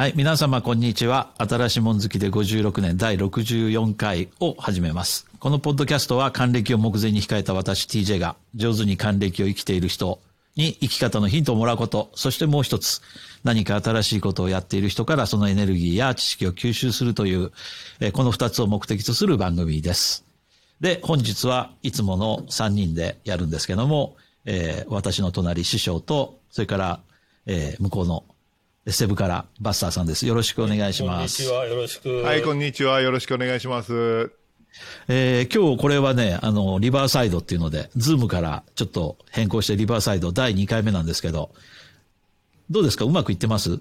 はい、皆様こんにちは。新しいもん好きで56年第64回を始めます。このポッドキャストは還暦を目前に控えた私 TJ が上手に還暦を生きている人に生き方のヒントをもらうこと、そしてもう一つ、何か新しいことをやっている人からそのエネルギーや知識を吸収するという、この二つを目的とする番組です。で、本日はいつもの3人でやるんですけども、えー私の隣師匠と、それから、えー向こうのセブからバスターさんです。よろしくお願いします。こんにちは、よろしく。はい、こんにちは。よろしくお願いします。えー今日これはね、あの、リバーサイドっていうので、 Zoom からちょっと変更してリバーサイド第2回目なんですけど、どうですか？うまくいってます？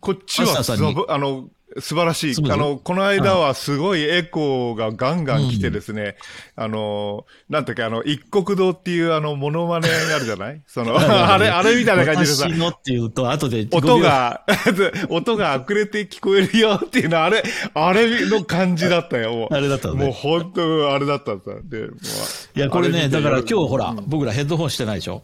こっちはあの、素晴らしい。あの、この間はすごいエコーがガンガン来てですね、あの、なんていうか、あの、いっこく堂っていうあの、モノマネがあるじゃない？その、あれ、あれみたいな感じでさ。私、のっていうと、後で音が、音が遅れて聞こえるよっていうのは、あれ、あれの感じだったよ、もう。あれだったのね。もう本当、あれだったんさ。で、いや、これね、だから今日ほ、ら、うん。僕らヘッドホンしてないでしょ、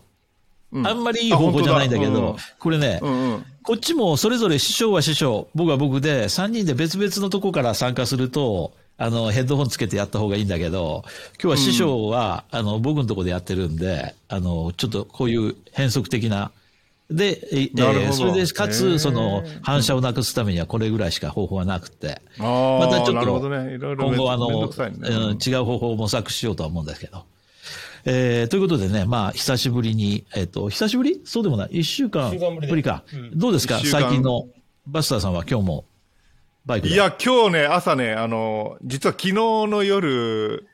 うん。あんまりいい方法じゃないんだけど、あ本当だ。これね、うん。うん。こっちもそれぞれ師匠は師匠、僕は僕で、3人で別々のとこから参加すると、あの、ヘッドホンつけてやった方がいいんだけど、今日は師匠は、あの、僕のとこでやってるんで、あの、ちょっとこういう変則的な、で、えーそれで、かへつ、ー。その、反射をなくすためにはこれぐらいしか方法はなくて、ああ、またちょっと今後あの、違う方法を模索しようとは思うんですけど。えーということでね、まあ、久しぶりに、えっ、と、久しぶり？そうでもない。一週間ぶりか。うん。どうですか？最近の、バスターさんは今日も、バイクで。いや、今日ね、朝ね、あの、実は昨日の夜、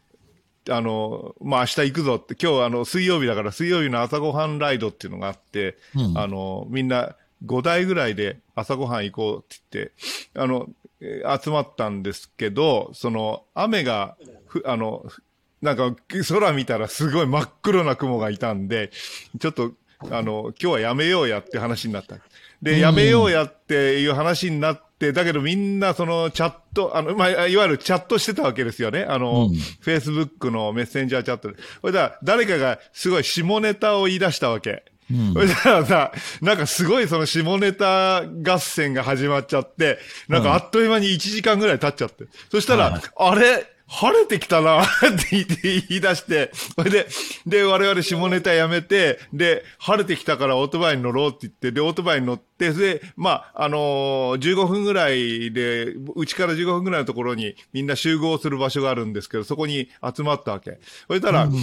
あの、まあ、明日行くぞって、今日あの、水曜日だから水曜日の朝ごはんライドっていうのがあって、うん。あの、みんな5台ぐらいで朝ごはん行こうって言って、あの、えー集まったんですけど、その、雨が、ふあの、ふなんか空見たらすごい真っ黒な雲がいたんで、ちょっと、あの、今日はやめようやって話になった。で、やめようやっていう話になって、だけどみんなそのチャット、あの、まあ、いわゆるチャットしてたわけですよね。あの、うんフェイスブックのメッセンジャーチャットで。それだ、誰かがすごい下ネタを言い出したわけ。うんそれらさ、なんかすごいその下ネタ合戦が始まっちゃって、なんかあっという間に1時間ぐらい経っちゃって。そしたら、はいあれ？晴れてきたな って言い出して、それで、で、我々下ネタやめて、で、晴れてきたからオートバイに乗ろうって言って、で、オートバイに乗って、それで、まあ、あのー15分ぐらいで、うちから15分ぐらいのところにみんな集合する場所があるんですけど、そこに集まったわけ。そしたら、あの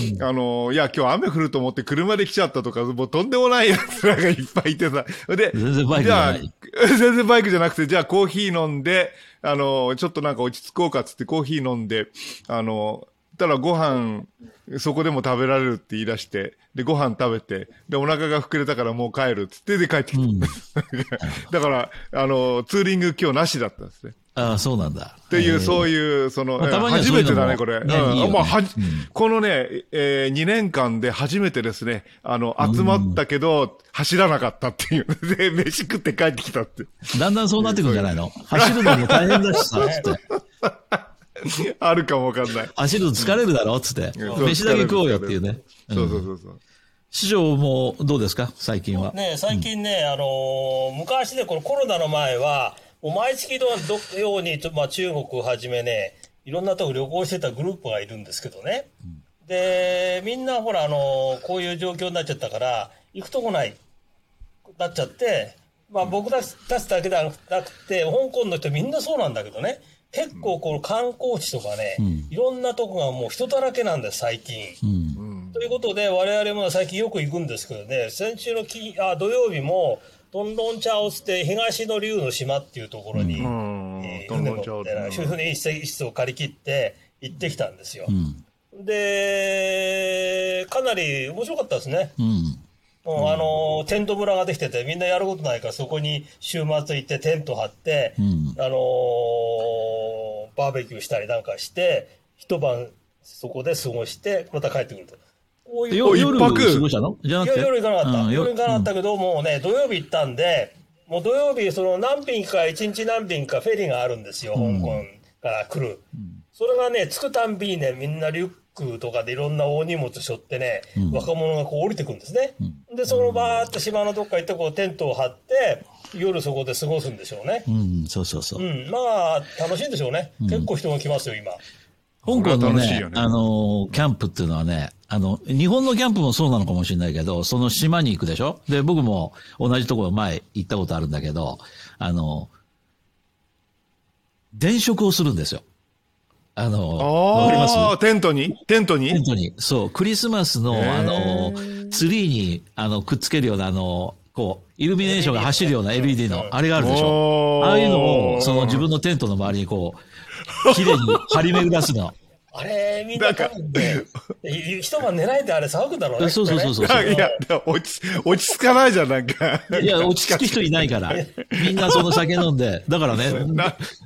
ーいや、今日雨降ると思って車で来ちゃったとか、もうとんでもない奴らがいっぱいいてさ、それで、全然バイクじゃ 全然バイクじゃなくて、じゃあコーヒー飲んで、あの、ちょっとなんか落ち着こうかっつってコーヒー飲んで、あの、たらご飯、そこでも食べられるって言い出して、で、ご飯食べて、で、お腹が膨れたからもう帰るっつって、で帰ってきた。うん だから、あの、ツーリング今日なしだったんですね。ああ、そうなんだ。っていう、えーそういう、その、まあたまには初めてだね、これ。ねうんこのね、えー、2年間で初めてですね、あの、集まったけど、走らなかったっていう。で、飯食って帰ってきたって。だんだんそうなってくるんじゃないの？走るのも大変だしさ、つって。あるかもわかんない。走るの疲れるだろつって。飯だけ食おうよっていうね。そうそうそうそう。師匠もどうですか？最近は。ね、最近ね、あのー昔ね、このコロナの前は、毎月のどように、まあ、中国をはじめね、いろんなとこ旅行してたグループがいるんですけどね。で、みんなほら、あのーこういう状況になっちゃったから、行くとこない、なっちゃって、まあ僕たちだけではなくて、香港の人みんなそうなんだけどね、結構この観光地とかね、うんいろんなとこがもう人だらけなんです、最近。うん。ということで、我々も最近よく行くんですけどね、先週の金あ土曜日も、トンロンチャオつって東の竜の島っていうところに、うんえートンロンチャオ船乗って船一室一室を借り切って行ってきたんですよう。ん。で、かなり面白かったですね。うん。もうあの、テント村ができてて、みんなやることないから、そこに週末行ってテント張って、うん。あのーバーベキューしたりなんかして、一晩そこで過ごして、また帰ってくると。こういうよ夜一泊過ごしたの？じゃなくて？夜夜行かなかった。うん夜行かなかったけど、もうね、土曜日行ったんで、もう土曜日、その何便か、一日何便かフェリーがあるんですよ、香港から来る。それがね、着くたんびにね、みんなリュックとかでいろんな大荷物背負ってね、若者がこう降りてくんですね。で、そのバーって島のどっか行ってこうテントを張って、夜そこで過ごすんでしょうね。うん、そうそうそうう。ん、まあ、楽しいんでしょうね。結構人が来ますよ、今。香港のねねあの、キャンプっていうのはね、あの、日本のキャンプもそうなのかもしれないけど、その島に行くでしょ？で、僕も同じところ前行ったことあるんだけど、あの、電飾をするんですよ。あの、わかります？テントに？テントに？テントに、そう、クリスマスの、あの、ツリーに、あの、くっつけるような、あの、こう、イルミネーションが走るような LED の、あれがあるでしょ？ああいうのを、その自分のテントの周りにこう、綺麗に張り巡らすの。あれ、みんな多分ね、い一晩寝ないであれ騒ぐだろうね。そうそうそうそういや、落ち、落ち着かないじゃん、なんか。いや、落ち着く人いないから。みんなその酒飲んで。だからね、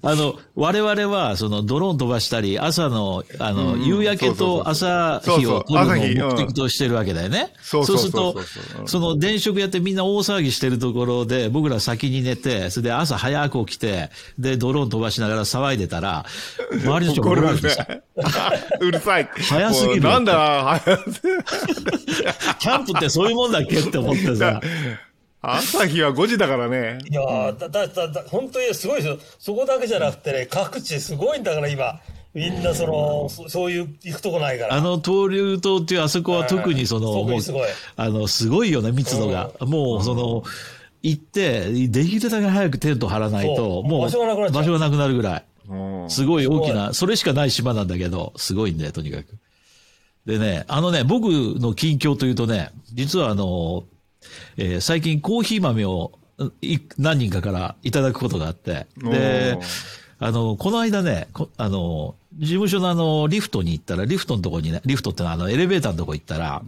あの、我々は、その、ドローン飛ばしたり、朝の、あの、夕焼けと朝日を撮るのを目的としてるわけだよね。そうそするそううそうとその電飾やってみんな大騒ぎしてるところで、僕ら先に寝て、それで朝早く起きて、で、ドローン飛ばしながら騒いでたら、周りの人が怒るん怒られて。うるさい。早すぎるなんだ、キャンプってそういうもんだっけって思ってさ、朝日は5時だからね。いやーだ、だ、だ、だ、本当にすごいですよ。そこだけじゃなくてね、各地すごいんだから今。みんなその、そそういう行くとこないから。あの、東流島っていうあそこは特にその、もう特にすごい、あの、すごいよね、密度が。もう、その、行って、できるだけ早くテント張らないそと、うもう、場所がなくなっちゃう場所がなくなるぐらい。うん。すごい大きな、それしかない島なんだけど、すごいんだよ、とにかく。でね、あのね、僕の近況というとね、実はあの、えー最近コーヒー豆をい何人かからいただくことがあって、であの、この間ね、こあの、事務所のあの、リフトに行ったら、リフトのとこにね、リフトってのはあの、エレベーターのとこ行ったら、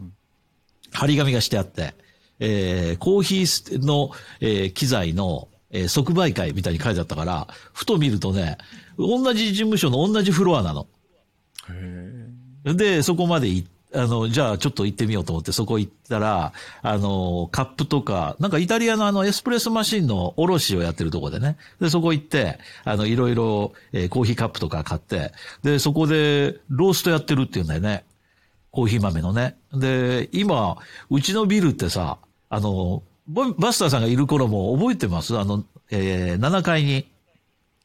張り紙がしてあって、えーコーヒーの、えー機材の、えー即売会みたいに書いてあったから、ふと見るとね、同じ事務所の同じフロアなの。で、そこまで行っあの、じゃあちょっと行ってみようと思ってそこ行ったら、あの、カップとか、なんかイタリアのあのエスプレッソマシンの卸をやってるとこでね。で、そこ行って、あの、いろいろ、えーコーヒーカップとか買って、で、そこでローストやってるっていうんだよね。コーヒー豆のね。で、今、うちのビルってさ、あの、ババスターさんがいる頃も覚えてます？あの、えー、7階に。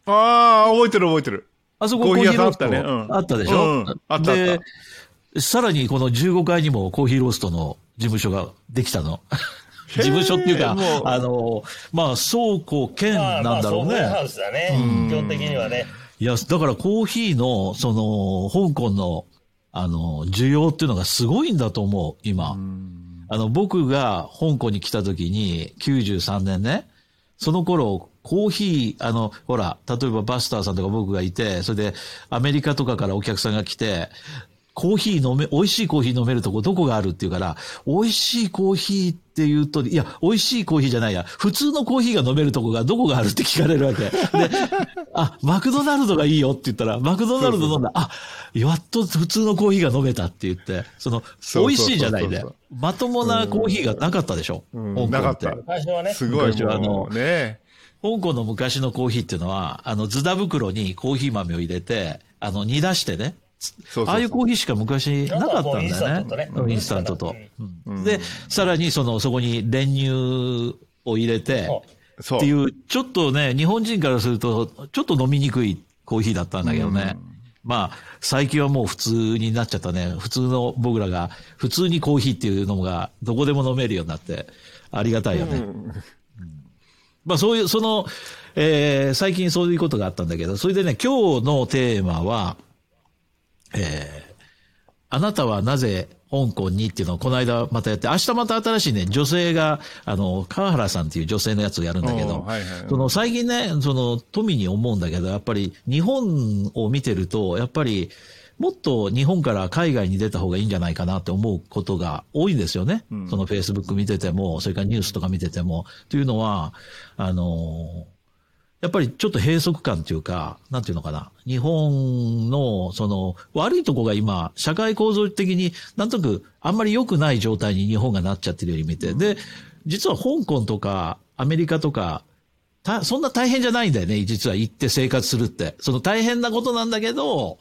ああ、覚えてる覚えてる。あそこコーヒー屋さんコーヒーローストあったねうんあったでしょ、うんあったあったで、さらにこの15階にもコーヒーローストの事務所ができたの。事務所っていうかあの、まあ、倉庫兼まあ、まあ、なんだろうソフトハウね。スだね。基本的にはね。いや、だからコーヒーの、その、香港の、あの、需要っていうのがすごいんだと思う、今。あの、僕が香港に来た時に、93年ね、その頃、コーヒー、あの、ほら、例えばバスターさんとか僕がいて、それでアメリカとかからお客さんが来て、コーヒー飲め、美味しいコーヒー飲めるとこどこがあるっていうから、美味しいコーヒーって言うと、いや、美味しいコーヒーじゃないや、普通のコーヒーが飲めるとこがどこがあるって聞かれるわけ。で、あ、マクドナルドがいいよって言ったら、マクドナルド飲んだ、あ、やっと普通のコーヒーが飲めたって言って、その、美味しいじゃないねそうそう。まともなコーヒーがなかったでしょ、うんなかった。最初はね。すごいあのね。香港の昔のコーヒーっていうのは、あの、ズダ袋にコーヒー豆を入れて、あの、煮出してね。そうそうああいうコーヒーしか昔なかったんだよね。インスタントとねうんで、さらにその、そこに練乳を入れて、そう。っていう、ちょっとね、日本人からすると、ちょっと飲みにくいコーヒーだったんだけどね。まあ、最近はもう普通になっちゃったね。普通の僕らが、普通にコーヒーっていうのが、どこでも飲めるようになって、ありがたいよね。うんまあそういう、その、えー最近そういうことがあったんだけど、それでね、今日のテーマは、えーあなたはなぜ香港にっていうのをこの間またやって、明日また新しいね、女性が、あの、川原さんっていう女性のやつをやるんだけど、おーはいはいその最近ね、その富に思うんだけど、やっぱり日本を見てると、やっぱりもっと日本から海外に出た方がいいんじゃないかなって思うことが多いんですよね。その Facebook 見てても、それからニュースとか見てても。というのは、あのやっぱりちょっと閉塞感というか、なんていうのかな。日本の、その、悪いとこが今、社会構造的になんとなくあんまり良くない状態に日本がなっちゃってるように見て。で、実は香港とかアメリカとか、た、そんな大変じゃないんだよね。実は行って生活するって。その大変なことなんだけど、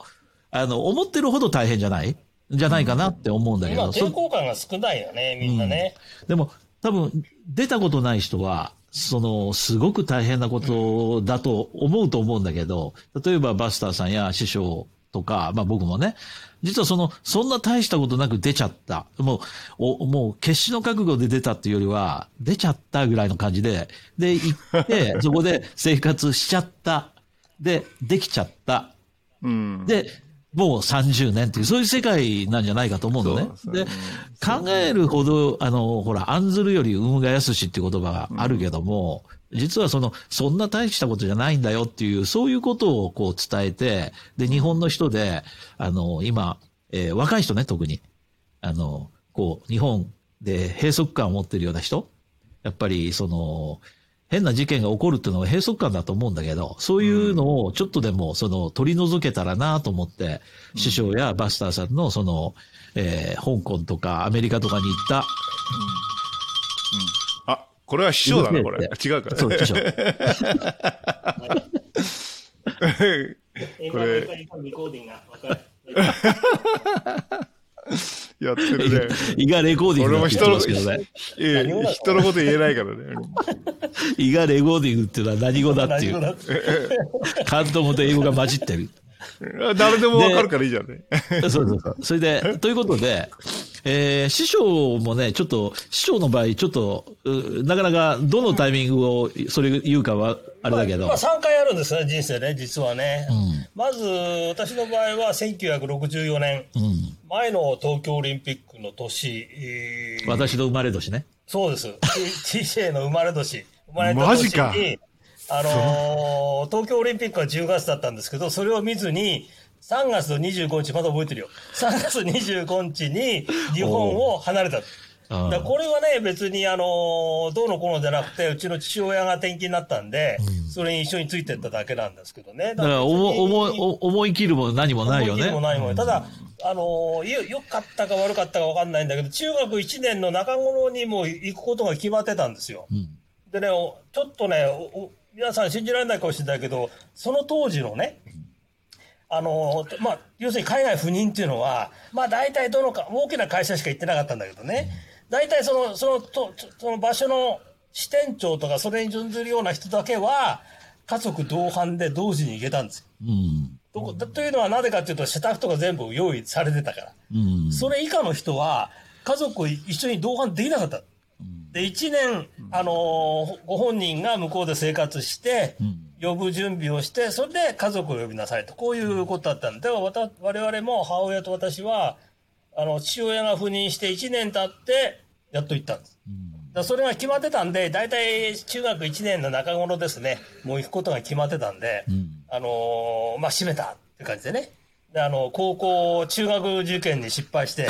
あの、思ってるほど大変じゃない？じゃないかなって思うんだけ今、ど、そ抵抗感が少ないよね、みんなね。でも、多分、出たことない人は、その、すごく大変なことだと思うと思うんだけど、例えばバスターさんや師匠とか、まあ僕もね、実はその、そんな大したことなく出ちゃった。もう、おもう決死の覚悟で出たっていうよりは、出ちゃったぐらいの感じで、で、行って、そこで生活しちゃった。で、できちゃった。うん。で、もう30年っていう、そういう世界なんじゃないかと思うのね。で、考えるほど、あの、ほら、案ずるより産むがやすしっていう言葉があるけども、実はその、そんな大したことじゃないんだよっていう、そういうことをこう伝えて、で、日本の人で、あの、今、えー若い人ね、特に、あの、こう、日本で閉塞感を持ってるような人、やっぱり、その、変な事件が起こるっていうのは閉塞感だと思うんだけど、そういうのをちょっとでも、その、取り除けたらなと思って、師匠やバスターさんの、その、えー香港とかアメリカとかに行った、あ、これは師匠だな、これ。違うか。そう、師匠。これ やってるね。伊賀レコーディングだって言ってますけどね。ええ人のこと言えないからね。伊賀レコーディングっていうのは何語だっていう。関東語と英語が混じってる。誰でもわかるからいいじゃんね。そうそうそう。それで、ということで、えー師匠もね、ちょっと、師匠の場合、ちょっと、うなかなか、どのタイミングを、それ言うかは、あれだけど、まあ、3回あるんですね、人生ね、実はね。んまず、私の場合は1964年、うん。前の東京オリンピックの年、えー私の生まれ年ね。そうです。TJ の生まれ年。生まれた年に、あのー東京オリンピックは10月だったんですけど、それを見ずに、3月の25日、まだ覚えてるよ。3月25日に日本を離れた。だこれはね、別にあのーどうのこうのじゃなくて、うちの父親が転勤になったんで、それに一緒についてっただけなんですけどね。だから、思い、思思い切るも何もないよね。思い切りもないもんねただ、あのーよ、良かったか悪かったか分かんないんだけど、中学1年の中頃にもう行くことが決まってたんですよ。うん。でね、おちょっとね皆さん信じられないかもしれないけど、その当時のね、あのーまあ、要するに海外赴任っていうのは、まあ大体どのか、大きな会社しか行ってなかったんだけどね、大体その、その、とその場所の支店長とかそれに準ずるような人だけは、家族同伴で同時に行けたんですよ。うん。というのはなぜかというと、スタッフとか全部用意されてたから。うん。それ以下の人は、家族一緒に同伴できなかった。で、一年、あのーご本人が向こうで生活して、呼ぶ準備をして、それで家族を呼びなさいと。こういうことだったんで、ではわた我々も母親と私は、あの、父親が赴任して一年経って、やっと行ったんです。だからそれが決まってたんで、大体中学1年の中頃ですね、もう行くことが決まってたんで、あのーまあ、閉めたって感じでね。で、あの、高校、中学受験に失敗して、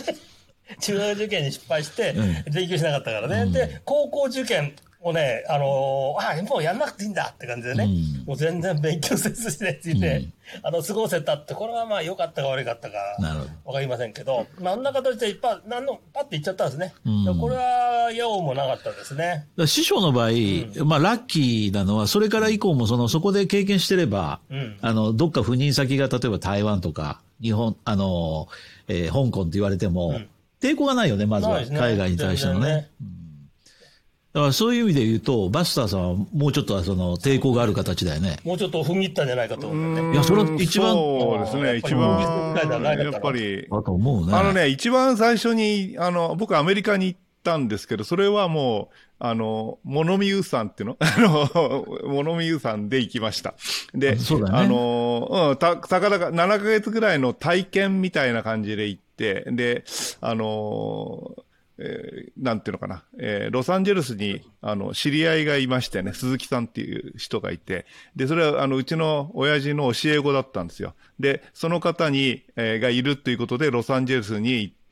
中学受験に失敗して、勉強しなかったからね。で、高校受験をね、あのーあ、もうやんなくていいんだって感じでね、うん。もう全然勉強せずしてって言って、あの、過ごせたって、これはまあ良かったか悪かったか、わかりませんけど、まああんな形でいっぱい、なんの、パッていっちゃったんですね。ん。だからこれは、用もなかったですね。師匠の場合、まあ、ラッキーなのは、それから以降も、その、そこで経験してれば、うん。あの、どっか赴任先が、例えば台湾とか、日本、あの、えー香港って言われても、抵抗がないよね、まずは。ね。海外に対してのね。だからそういう意味で言うと、バスターさんはもうちょっとはその抵抗がある形だよね。もうちょっと踏み入ったんじゃないかと思うんだよね。いやそれは一番そうですね、一番、やっぱり、だと思うね。あのね、一番最初に、あの、僕アメリカに行ったんですけど、それはもう、あの、物見湯さんっていうの？あの、物見湯さんで行きました。で、そうだねあの、うん、た、たかだか7ヶ月ぐらいの体験みたいな感じで行って、で、あの、えーなんていうのかな、えーロサンゼルスに、あの、知り合いがいましてね、鈴木さんっていう人がいて、で、それは、あの、うちの親父の教え子だったんですよ。で、その方に、えーがいるということで、ロサンゼルスに行って、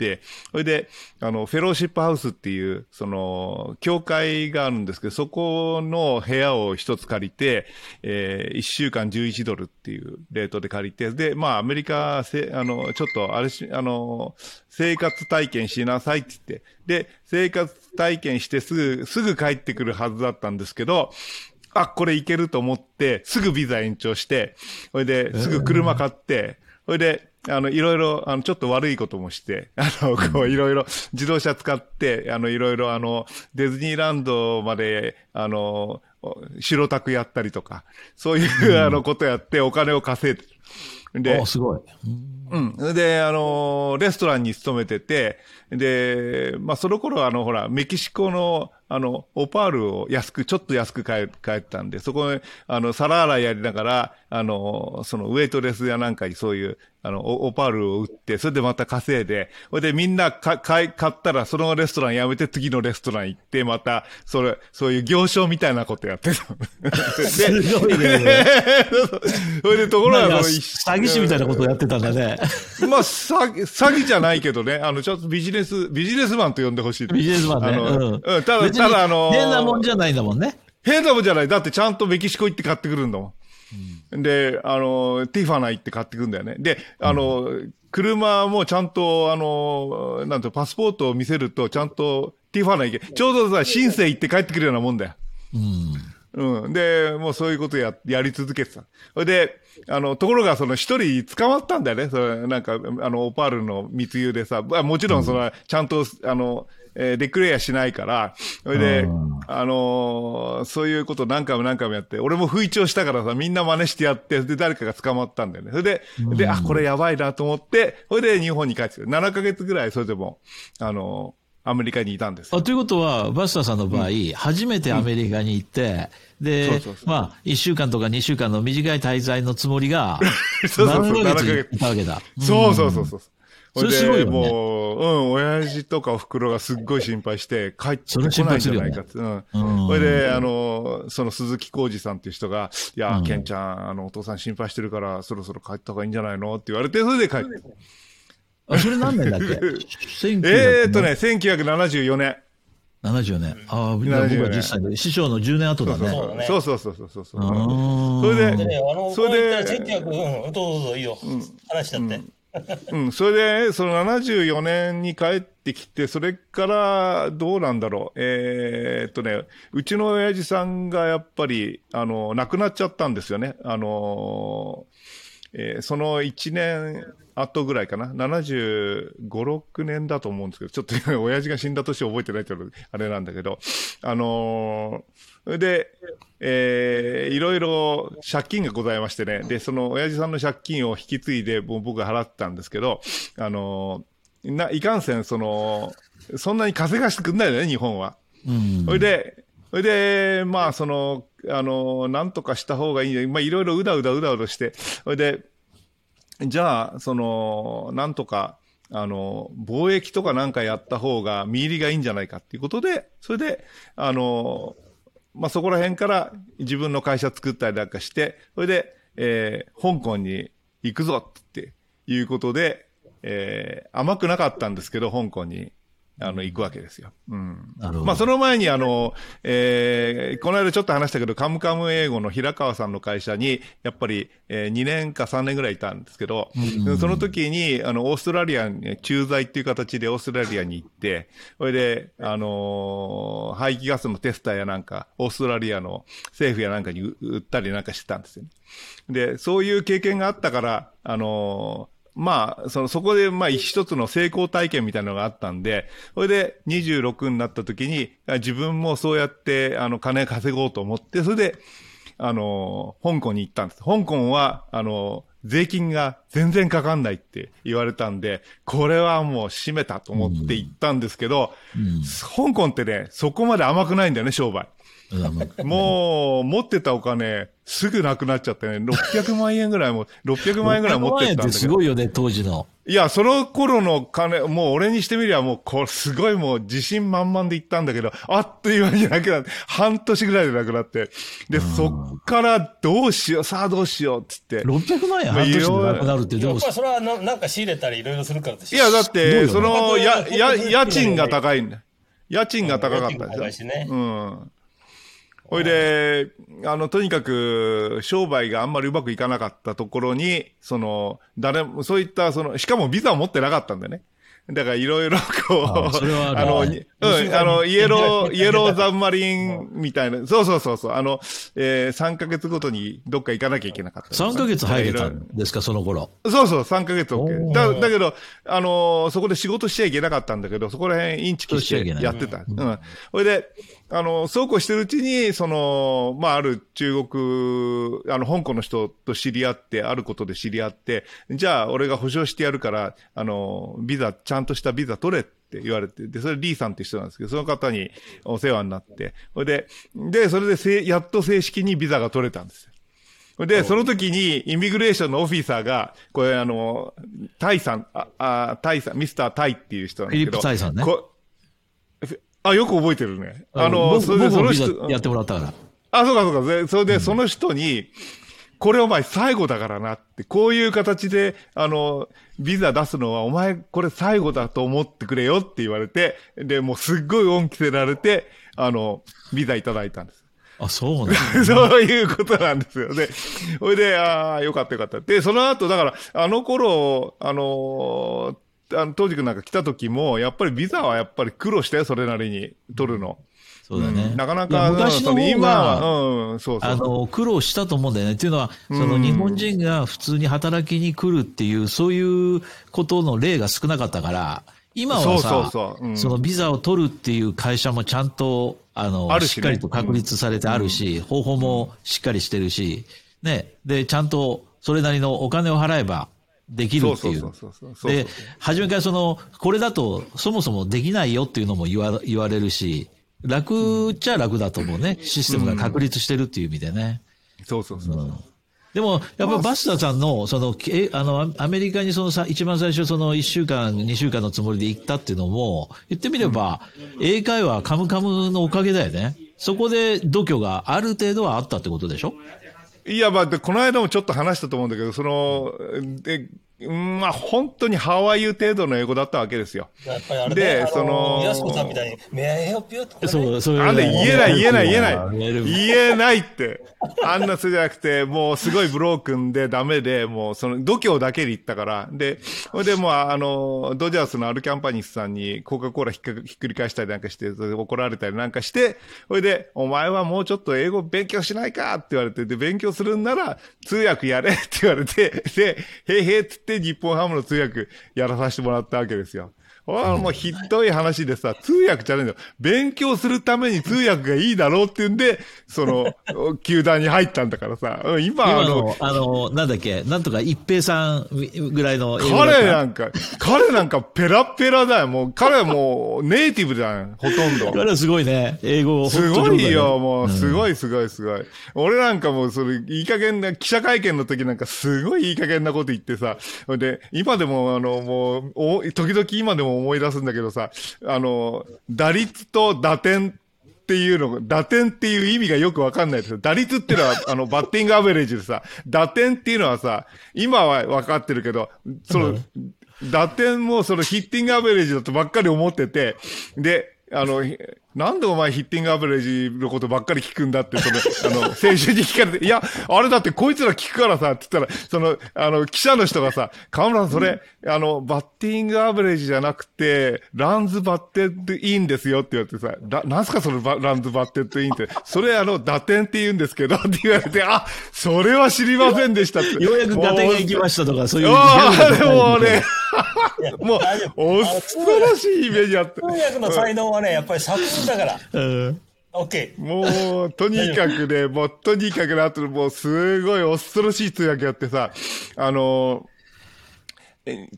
それで、あの、フェローシップハウスっていう、その、教会があるんですけど、そこの部屋を一つ借りて、えー、1週間11ドルっていうレートで借りて、で、まあ、アメリカ、せあの、ちょっと、あれし、あの、生活体験しなさいって言って、で、生活体験してすぐ、すぐ帰ってくるはずだったんですけど、あ、これいけると思って、すぐビザ延長して、それで、すぐ車買って、それで、あの、いろいろ、あの、ちょっと悪いこともして、あの、こう、いろいろ、自動車使って、あの、いろいろ、あの、ディズニーランドまで、あの、白タクやったりとか、そういう、あの、ことやってお金を稼いでる。でお、すごい。うん。で、あの、レストランに勤めてて、で、まあ、その頃、あの、ほら、メキシコの、あの、オパールを安く、ちょっと安く買え、買えたんで、そこで、あの、皿洗いやりながら、あの、その、ウェイトレスやなんかにそういう、あの、オオパールを売って、それでまた稼いで、それでみんなか、買い、買ったら、そのレストランやめて次のレストラン行って、また、それ、そういう行商みたいなことやってた。で、すごいね。それで、ところが、詐欺師みたいなことをやってたんだね。まあ、詐欺、詐欺じゃないけどね、あの、ちょっとビジネス、ビジネスマンと呼んでほしい。ビジネスマンね。あの、うん。うん、ただ、ただ、あの、変なもんじゃないんだもんね。変なもんじゃない。だってちゃんとメキシコ行って買ってくるんだもん。で、あの、ティファナ行って買ってくるんだよね。で、あの、車もちゃんと、あの、なんていうのパスポートを見せると、ちゃんとティファナ行け。ちょうどさ、シンセイ行って帰ってくるようなもんだよ。うん。うん。で、もうそういうことや、やり続けてた。それで、あの、ところがその一人捕まったんだよね。それ、なんか、あの、オパールの密輸でさ、まあもちろんその、ちゃんと、あの、えーデクレアしないから、それでうん、あのーそういうこと何回も何回もやって、俺も不意調したからさ、みんな真似してやって、で、誰かが捕まったんだよね。それで、で、あ、これやばいなと思って、それで日本に帰ってきて、7ヶ月ぐらいそれでも、あのーアメリカにいたんですよ。あということは、バスターさんの場合、初めてアメリカに行って、そうでそうそう、まあ、1週間とか2週間の短い滞在のつもりが、そうそうそう7ヶ7ヶ月月いたわけだ。そうそうそうそう。それすごいよねでもう、うん、親父とかお袋がすっごい心配して、帰ってこないんじゃ心配するよねないかって。うん。うんそれで、あの、その鈴木浩二さんっていう人が、いや、うんケンちゃん、あの、お父さん心配してるから、そろそろ帰った方がいいんじゃないの？って言われて、それで帰って。あ、それ何年だっけ？えーっとね、1974年。70年。ああ、僕70は年10歳で、師匠の10年後だね。そうそうそうそうそうそうそれででね、あの、それでこういった1900、うん、どうぞどうぞいいよ。話しちゃって。うん、それで、その74年に帰ってきて、それからどうなんだろう。えーっとね、うちの親父さんがやっぱり、あの、亡くなっちゃったんですよね。あの、えーその1年後ぐらいかな。75、6年だと思うんですけど、ちょっと今 親父が死んだ年覚えてないってのあれなんだけど、あのーで、えーいろいろ借金がございましてね。で、その親父さんの借金を引き継いで、僕が払ってたんですけど、あのーな、いかんせん、その、そんなに稼がしてくんないよね、日本は。うん。それで、それで、まあ、その、あの、なんとかした方がいいね。まあ、いろいろうだうだうだうだして、それで、じゃあ、その、なんとか、あの、貿易とかなんかやった方が見入りがいいんじゃないかっていうことで、それで、あの、まあ、そこら辺から自分の会社作ったりなんかして、それで、えー香港に行くぞっていうことで、えー甘くなかったんですけど、香港に、あの、行くわけですよ。うん。まあ、その前に、あの、えーこの間ちょっと話したけど、カムカム英語の平川さんの会社に、やっぱり、え2年か3年ぐらいいたんですけど、その時に、あの、オーストラリアに、駐在っていう形でオーストラリアに行って、それで、あのー排気ガスのテスターやなんか、オーストラリアの政府やなんかに売売ったりなんかしてたんですよね。で、そういう経験があったから、あのーまあ、その、そこで、まあ、一つの成功体験みたいなのがあったんで、それで26になった時に、あ自分もそうやって、あの、金稼ごうと思って、それで、あの、香港に行ったんです。香港は、あの、税金が全然かかんないって言われたんで、これはもう閉めたと思って行ったんですけど、香港ってね、そこまで甘くないんだよね、商売。うんもう、持ってたお金、すぐなくなっちゃってね、600万円ぐらいも、600万円ぐらい持ってったんってだけど。すごいよね、当時の。いや、その頃の金、もう俺にしてみりゃもう、これすごいもう自信満々で行ったんだけど、あっという間になくなって、半年ぐらいでなくなって、で、そっからどうしよう、さあどうしよう、つって。600万円半年でなくなるって、でもやっぱ、りそれはななんか仕入れたりいろいろするからでしょ。いや、だって、その、や、や、うん家賃が高いんだ。家賃が高かったでしょ。うん。ほいで、あの、とにかく、商売があんまりうまくいかなかったところに、その、誰も、そういった、その、しかもビザを持ってなかったんだよね。だからいろいろこう、あの、うん、あの、イエロー、イエローザンマリンみたいな、そうそうそうそう、あの、えー、3ヶ月ごとにどっか行かなきゃいけなかった。3ヶ月入れたんですか、その頃。そうそう、3ヶ月お OK。ーだだけど、あのーそこで仕事しちゃいけなかったんだけど、そこら辺インチキしてやってた。うん。それで、あの、そうこうしてるうちに、その、まあ、ある中国、あの、香港の人と知り合って、あることで知り合って、じゃあ、俺が保証してやるから、あの、ビザ、ちゃんとしたビザ取れって言われて、で、それリーさんって人なんですけど、その方にお世話になって、それで、で、それでせい、やっと正式にビザが取れたんですよ。で、その時に、イミグレーションのオフィサーが、これ、あの、タイさん、あ、あタイさん、ミスタータイっていう人なんですけど。フィリップタイさんねこあ、よく覚えてるね。あの、僕それで、その人、やってもらったから。あ、そうかそうか。でそれで、その人に、これお前最後だからなって、こういう形で、あの、ビザ出すのはお前これ最後だと思ってくれよって言われて、で、もうすっごい恩着せられて、あの、ビザいただいたんです。あ、そうなんだ そういうことなんですよね。それで、ああ、よかったよかった。で、その後、だから、あの頃、あのーあの、当時君なんか来た時も、やっぱりビザはやっぱり苦労したよ、それなりに取るの。そうだね。なかないやか、そ昔の方今が、は、うん、そうそう。あの、苦労したと思うんだよね。っていうのは、その日本人が普通に働きに来るっていう、そういうことの例が少なかったから、今はさ、そうそうそううんそのビザを取るっていう会社もちゃんと、あの、あるしねしっかりと確立されてあるし、方法もしっかりしてるし、ね、で、ちゃんとそれなりのお金を払えばできるっていう。で、初めからその、これだとそもそもできないよっていうのも言わ言われるし、楽っちゃ楽だと思うね。システムが確立してるっていう意味でね。そうそうそう。でも、やっぱりバスターさんの、その、え、あの、アメリカにそのさ、一番最初その1週間、2週間のつもりで行ったっていうのも、言ってみれば、英会話カムカムのおかげだよね。そこで度胸がある程度はあったってことでしょ？いや、まあ、で、この間もちょっと話したと思うんだけど、その、で、うんまあ、本当にハワイユ程度の英語だったわけですよ。やっぱりあれでそのやすこさんみたいに、メアヘオピューとかね。そう、そういう。あんで言えない言えない言えない。言えないって。あんなそれじゃなくて、もうすごいブロークンでダメで、もうその度胸だけで言ったから。で、ほいでもうあの、ドジャースのアルキャンパニスさんにコカ・コーラひっかひっくり返したりなんかして、怒られたりなんかして、ほいで、お前はもうちょっと英語勉強しないかって言われて、で、勉強するんなら通訳やれって言われて、で、へいへいっつって日本ハムの通訳やらさせてもらったわけですよ。あもうひどい話でさ、通訳じゃないんだよ。勉強するために通訳がいいだろうって言うんで、その、球団に入ったんだからさ。うん今、あのあの、なんだっけ、なんとか一平さんぐらいの彼なんか、彼なんかペラペラだよ。もう、彼はもうネイティブじゃん、ほとんど。彼はすごいね。英語をすごいよ、もう、すごいすごいすごい。俺なんかもう、それ、いい加減な、記者会見の時なんかすごいいい加減なこと言ってさ、で、今でも、あの、もう、お時々今でも思い出すんだけどさ、あの、打率と打点っていうの、打点っていう意味がよくわかんないですよ。打率っていうのは、あの、バッティングアベレージでさ、打点っていうのはさ、今はわかってるけど、その、打点もそのヒッティングアベレージだとばっかり思ってて、で、あの、なんでお前 hitting average のことばっかり聞くんだって、その、あの、選手に聞かれて、いや、あれだってこいつら聞くからさ、って言ったら、その、あの、記者の人がさ、河村さんそれ、あの、 batting average じゃなくて、 runs batted in ですよって言われてさ、ななんすかそのバ runs batted in って、それあの、打点って言うんですけど、って言われて、あ、それは知りませんでしたって。ようやく打点が行きましたとか、そういう。ああ、でもね、もう恐ろしいイメージあった。通訳の才能はね、やっぱり作品だから。うん。オッケー。もう、とにかくね、もう、とにかくね、あと、もう、すごい恐ろしい通訳やってさ、あの、え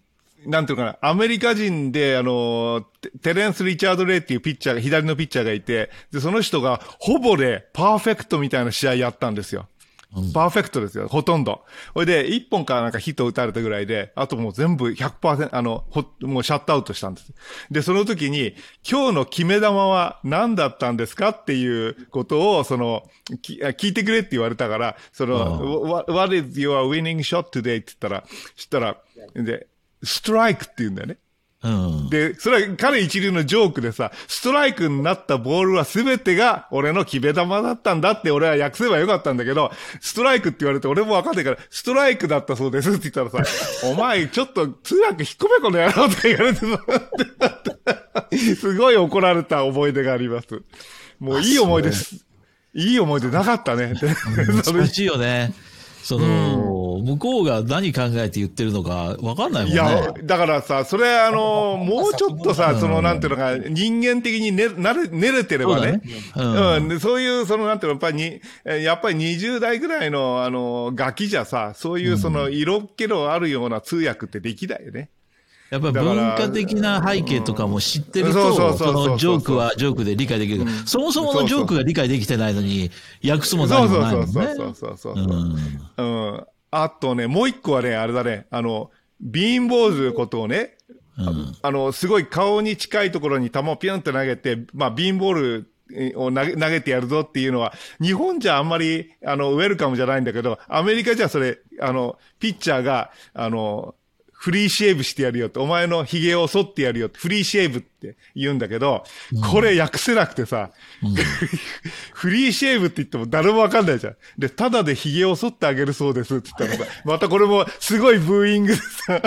なんていうのかな、アメリカ人で、あの、テテレンス・リチャード・レイっていうピッチャーが、左のピッチャーがいて、で、その人が、ほぼで、パーフェクトみたいな試合やったんですよ。パーフェクトですよ、ほとんど。ほいで、1本かなんかヒット打たれたぐらいで、あともう全部100%、あの、ほ、もうシャットアウトしたんです。で、その時に、今日の決め球は何だったんですかっていうことを、その、き聞いてくれって言われたから、その、what, what is your winning shot today? って言ったら、そしたら、で、ストライクって言うんだよね。うん。で、それは彼一流のジョークでさ、ストライクになったボールは全てが俺の決め球だったんだって俺は訳せばよかったんだけど、ストライクって言われて俺もわかんないから、ストライクだったそうですって言ったらさ、お前ちょっと通訳引っ込めこの野郎って言われてさ、すごい怒られた思い出があります。もういい思い出です。いい思い出なかったね。難しいよね。その、向こうが何考えて言ってるのか分かんないもんね。いや、だからさ、それあの、もうちょっとさ、その、なんていうのか、人間的にね、なれ、練れてればね。そうだねうん。でそういう、その、なんていうの、やっぱりに、えやっぱり20代ぐらいの、あの、ガキじゃさ、そういう、その、色気のあるような通訳ってできないよね。やっぱり文化的な背景とかも知ってるそうそうと、そのジョークはジョークで理解できる。そもそものジョークが理解できてないのに、訳すも何もないもそんね。うそうそうそう。うんうん。あとね、もう一個はね、あれだね、あの、ビーンボーズことをね、あの、すごい顔に近いところに球をピュンって投げて、まあ、ビーンボールを投げ投げてやるぞっていうのは、日本じゃあんまり、あの、ウェルカムじゃないんだけど、アメリカじゃそれ、あの、ピッチャーが、あの、フリーシェーブしてやるよって、お前の髭を剃ってやるよって、フリーシェーブって言うんだけど、これ訳せなくてさ、フリーシェーブって言っても誰もわかんないじゃん。で、ただで髭を剃ってあげるそうですって言ったらさ、またこれもすごいブーイングでさ、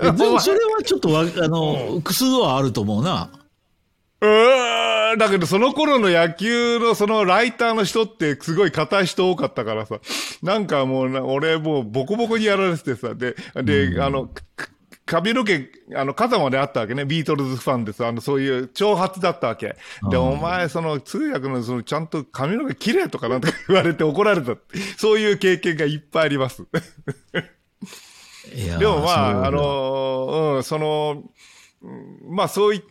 でもそれはちょっとわ、あの、くすはあると思うな。うーん、だけどその頃の野球のそのライターの人ってすごい硬い人多かったからさ、なんかもうな、俺もうボコボコにやられててさ、で、で、あの、か髪の毛、あの、肩まであったわけね。ビートルズファンです。あの、そういう長髪だったわけ。で、お前、その、通訳の、その、ちゃんと髪の毛綺麗とかなんとか言われて怒られた。そういう経験がいっぱいあります。でもまあ、あの、うん、その、うんまあそういっ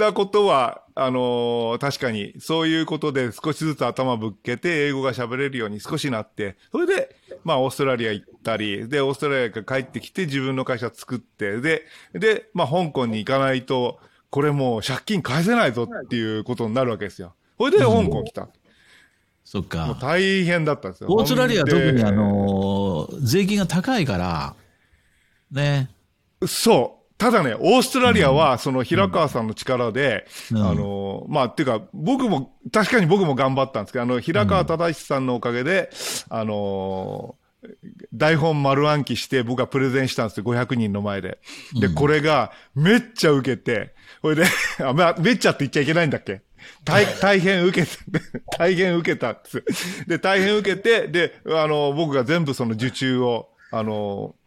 たことは、あの、確かにそういうことで少しずつ頭ぶっけて英語が喋れるように少しなって、それで、まあオーストラリア行ったり、で、オーストラリアから帰ってきて自分の会社作って、で、で、まあ香港に行かないと、これもう借金返せないぞっていうことになるわけですよ。それで香港来た。そっか。大変だったんですよ。オーストラリアは特にであの、税金が高いから、ね。そう。ただね、オーストラリアは、その平川さんの力で、うん。あの、まあ、っていうか、僕も、確かに僕も頑張ったんですけど、あの、平川忠さんのおかげで、あの、台本丸暗記して僕はプレゼンしたんですよ、500人の前で。で、これがめっちゃ受けて、これで、あ、まあ、めっちゃって言っちゃいけないんだっけ？大、大変受けて、大変受けたっつ。で、大変受けて、で、あの、僕が全部その受注を、あの、う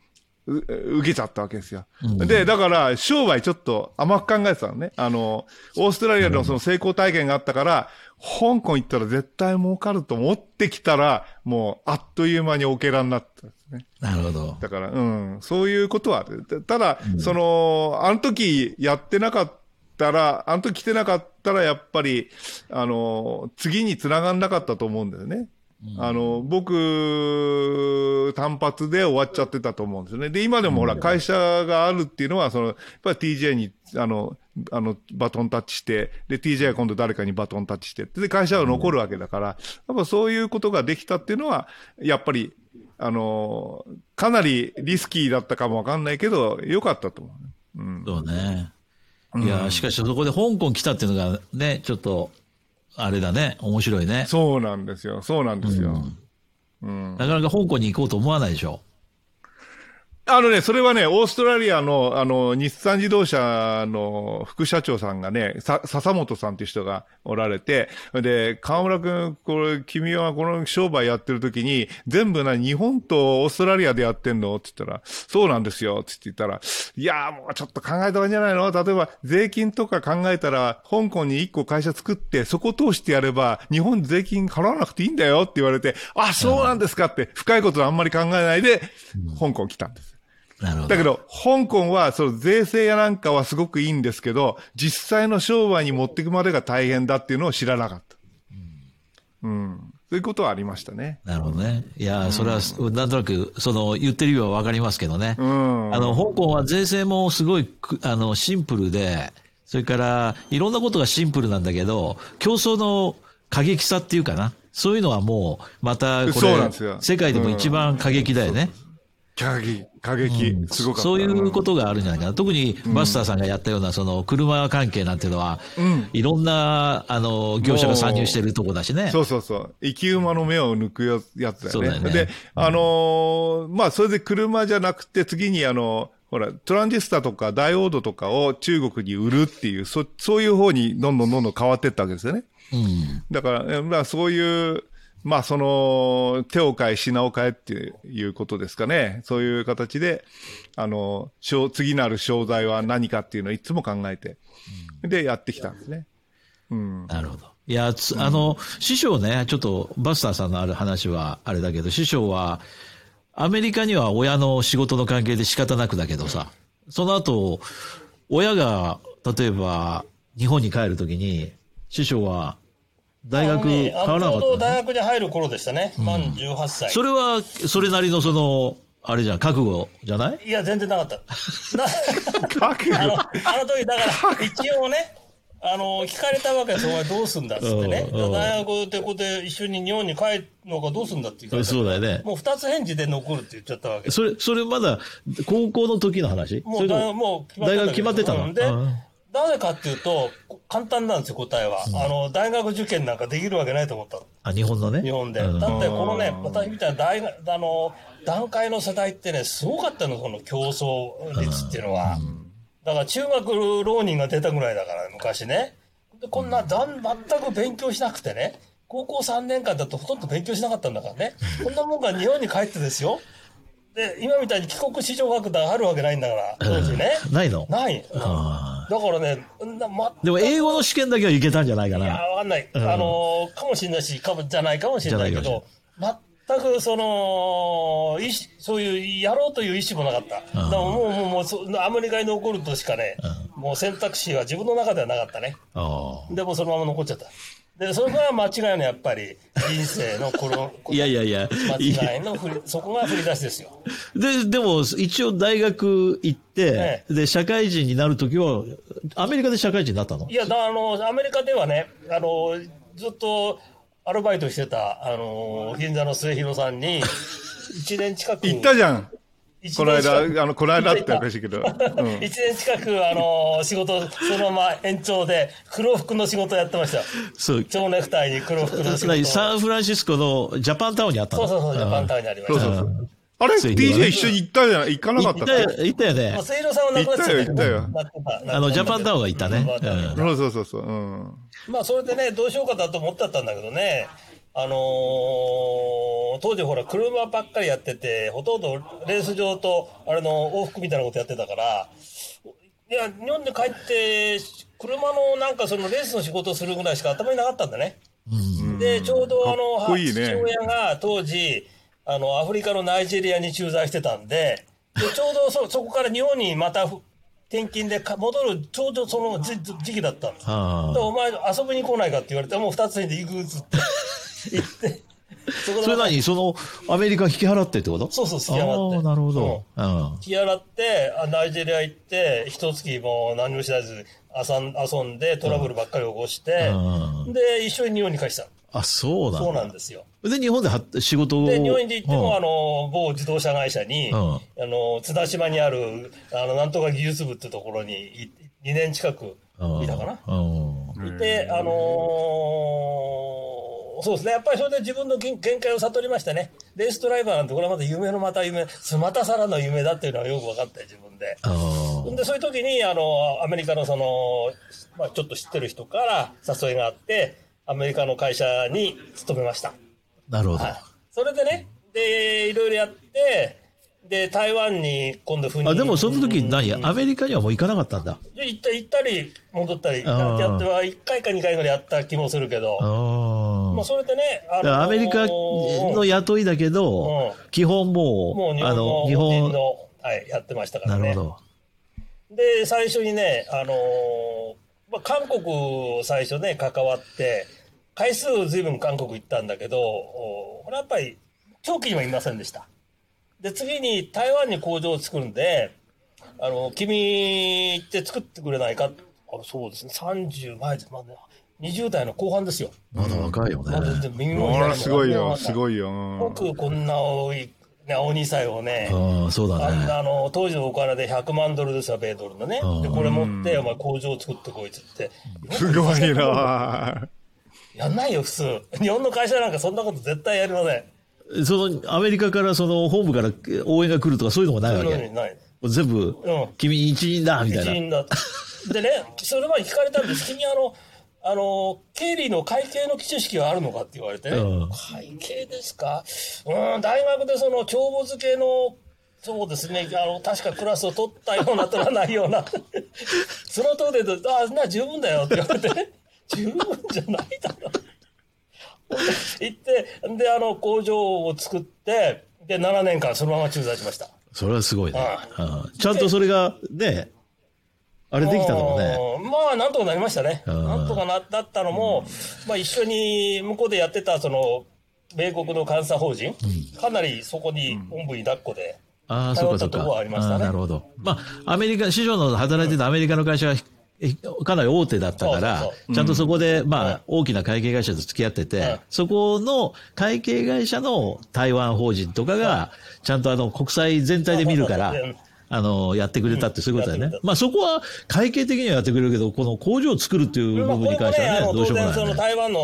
受けちゃったわけですよ。で、だから、商売ちょっと甘く考えてたのね。あの、オーストラリアのその成功体験があったから、香港行ったら絶対儲かると思ってきたら、もう、あっという間にオケラになったんですね。なるほど。だから、うん、そういうことは。たただ、その、あの時やってなかったら、あの時来てなかったら、やっぱり、あの、次に繋がんなかったと思うんだよね。あの、僕、単発で終わっちゃってたと思うんですよね。で、今でもほら、会社があるっていうのは、その、やっぱり TJ に、あの、あの、バトンタッチして、で、TJ が今度誰かにバトンタッチして、で、会社は残るわけだから、やっぱそういうことができたっていうのは、やっぱり、あの、かなりリスキーだったかもわかんないけど、良かったと思う。うん。そうね。いや、しかしそこで香港来たっていうのがね、ちょっと、あれだね、面白いね。そうなんですよ。そうなんですよ。うん。なかなか香港に行こうと思わないでしょ。あのね、それはね、オーストラリアの、あの、日産自動車の副社長さんがね、さ、笹本さんっていう人がおられて、で、河村くん、これ、君はこの商売やってる時に、全部な、日本とオーストラリアでやってんの？って言ったら、そうなんですよ、って言ったら、いやーもうちょっと考えた方がいいんじゃないの？例えば、税金とか考えたら、香港に一個会社作って、そこ通してやれば、日本税金払わなくていいんだよって言われて、あ、そうなんですかって、深いことあんまり考えないで、香港来たんです。だけど、香港は、その税制やなんかはすごくいいんですけど、実際の商売に持っていくまでが大変だっていうのを知らなかった。うん。そういうことはありましたね。なるほどね。いや、それは、なんとなく、その、言ってる意味はわかりますけどね。うん。あの、香港は税制もすごいく、あの、シンプルで、それから、いろんなことがシンプルなんだけど、競争の過激さっていうかな。そういうのはもう、また、これ、世界でも一番過激だよね。過激、過激、すごかった。そういうことがあるんじゃないかな。特にバスターさんがやったような、その、車関係なんていうのは、いろんな、あの、業者が参入してるとこだしね。そうそうそう。生き馬の目を抜くやつだよね。そうだよねで、あのーまあ、それで車じゃなくて、次にあの、ほら、トランジスタとかダイオードとかを中国に売るっていう、そ、そういう方にどんどんどんどん変わっていったわけですよね。うん。だから、えまあ、そういう、まあ、その、手を変え、品を変えっていうことですかね。そういう形で、あの、商次なる商材は何かっていうのをいつも考えて、で、やってきたんですね。うん。なるほど。いや、つあの、師匠ね、ちょっとバスターさんのある話はあれだけど、師匠は、アメリカには親の仕事の関係で仕方なくだけどさ、その後、親が、例えば、日本に帰るときに、師匠は、大学変わらなかちょうどったの大学に入る頃でしたね。満18歳。それは、それなりのその、あれじゃん、覚悟じゃない？いや、全然なかった。な 覚あの、悟。あの時、だから、一応ね、あの、聞かれたわけです。お前どうすんだっつってね。大学ってことで一緒に日本に帰るのかどうすんだって言われたそうだよね。もう二つ返事で残るって言っちゃったわけ。それ、それまだ、高校の時の話？も大学そうももう大学決まってたの？うんでうん、なぜかっていうと、簡単なんですよ、答えは。あの、大学受験なんかできるわけないと思ったの。あ、日本のね？日本で。うんだってこのね、私みたいな大学、あの、段階の世代ってね、すごかったの、この競争率っていうのは。だから中学浪人が出たぐらいだから、昔ね。で、こんな、だん、全く勉強しなくてね。高校3年間だとほとんど勉強しなかったんだからね。こんなもんが日本に帰ってですよ。で、今みたいに帰国子女学団あるわけないんだから、当時ね。ないの？ない。うんだあからね、なま、でも英語の試験だけはいけたんじゃないかいや、な。わかんない。うんあのーかもしれないし、かも、じゃないかもしれないけど、全くその、意思、そういう、やろうという意思もなかった。だからもう、もう、もうそ、アメリカに残るとしかね、もう選択肢は自分の中ではなかったね。でもそのまま残っちゃった。で、それが間違いのやっぱり、人生のこの、いやいやいや。間違いの振り、そこが振り出しですよ。で、でも、一応大学行って、えで、社会人になるときは、アメリカで社会人になったの？いや、だあの、アメリカではね、あの、ずっとアルバイトしてた、あの、銀座の末広さんに、1年近く。言ったじゃん。一この年近く間、あの、この間っておかしいけど。うん。一年近く、あの、仕事、そのまま延長で、黒服の仕事やってましたよ。そう。蝶ネクタイに黒服の仕事。何サンフランシスコのジャパンタウンにあったの？そうそうそう、ジャパンタウンにありました。そうそうそう。あれ ?DJ 一緒に行ったじゃん？行かなかった？行ったよ、行ったよねまあ、。末広さんは亡くなっちゃった行ったよ行なってたあの、ジャパンタウンは行ったね。そうそうそうそう。うん。まあ、それでね、どうしようかだと思ってたんだけどね、あのー当時ほら、車ばっかりやってて、ほとんどレース場と、あれの往復みたいなことやってたから、いや、日本で帰って、車のなんかそのレースの仕事をするぐらいしか頭になかったんだね。で、ちょうどあの、いいね父親が当時、あの、アフリカのナイジェリアに駐在してたんで、でちょうどそ、そこから日本にまた転勤でか戻る、ちょうどその時時期だったんです。あでお前遊びに来ないかって言われて、もう二つで行くっつって、行って、それ何？その、アメリカ引き払ってってこと？そうそう、引き払って。ああ、なるほど。ううん。引き払って、あナイジェリア行って、一月もう何も知らず遊ん遊んで、トラブルばっかり起こして、うんで、一緒に日本に帰した。あ、そうなんだそうなんですよ。で、日本では仕事を？で、日本に行っても、うんあの、某自動車会社に、うんあの、津田島にある、あの、なんとか技術部ってところにい、2年近くいたかな。うん。いて、あのーそうですね。やっぱりそれで自分の限限界を悟りましたね。レースドライバーなんて、これはまた夢のまた夢、またさらの夢だっていうのはよく分かったよ、自分で。あで、そういう時に、あの、アメリカのその、まあ、ちょっと知ってる人から誘いがあって、アメリカの会社に勤めました。あ、なるほど。はい。それでね、で、いろいろやって、で、台湾に今度赴任。あ、でもその時何？アメリカにはもう行かなかったんだ。で行った行ったり、戻ったり、やっては、1回か2回ぐらいやった気もするけど、あまあ、それでね、あだからアメリカの雇いだけど、う基本もう、もう日あの、本の日本、人の、はい、やってましたからね。なるほど。で、最初にね、あのーまあ、韓国最初ね、関わって、回数ずいぶん韓国行ったんだけど、おこれやっぱり長期にはいませんでした。で、次に台湾に工場を作るんで、あの、君行って作ってくれないか？あそうですね、30前で、まだ20代の後半ですよ。まだ若いよねま。すごいよ、すごいよ。うん僕こんな多いね、青二歳をね、ああ、そうだね。あんなあの、当時のお金で100万ドルですよ、米ドルのね。で、これ持って、お前工場を作ってこいつって。すごいなやんないよ、普通。日本の会社なんかそんなこと絶対やりません。その、アメリカからその、本部から応援が来るとかそういうのもないわけ？ない。全部、うん君一員だみたいな。一員だ。でね、それ前に聞かれたんです。君あの、あの、経理の会計の基礎式はあるのかって言われてね。うん会計ですか？うん、大学でその帳簿付けの、そうですね、あの、確かクラスを取ったような、取らないような。その通りで、あ、な、十分だよって言われてね。十分じゃないだろ。行って、で、あの、工場を作って、で、7年間そのまま駐在しました。それはすごいねう。うんちゃんとそれが、ね、あれできたのもね。うんまあ、なんとかなりましたね。うんなんとかななったのも、まあ、一緒に向こうでやってた、その、米国の監査法人、かなりそこに、本部に抱っこで、ああ、そうかそうか。ありましたね。ああなるほど。まあ、アメリカ、市場の働いてたアメリカの会社が、えかなり大手だったからちゃんとそこで、まあ、大きな会計会社と付き合っててはい、そこの会計会社の台湾法人とかが、ちゃんとあの、国際全体で見るからうん、あの、やってくれたってそういうことだよね。まあ、そこは会計的にはやってくれるけど、この工場を作るっていうまあ、部分に関してはね、どうしようもないよね。然その台湾の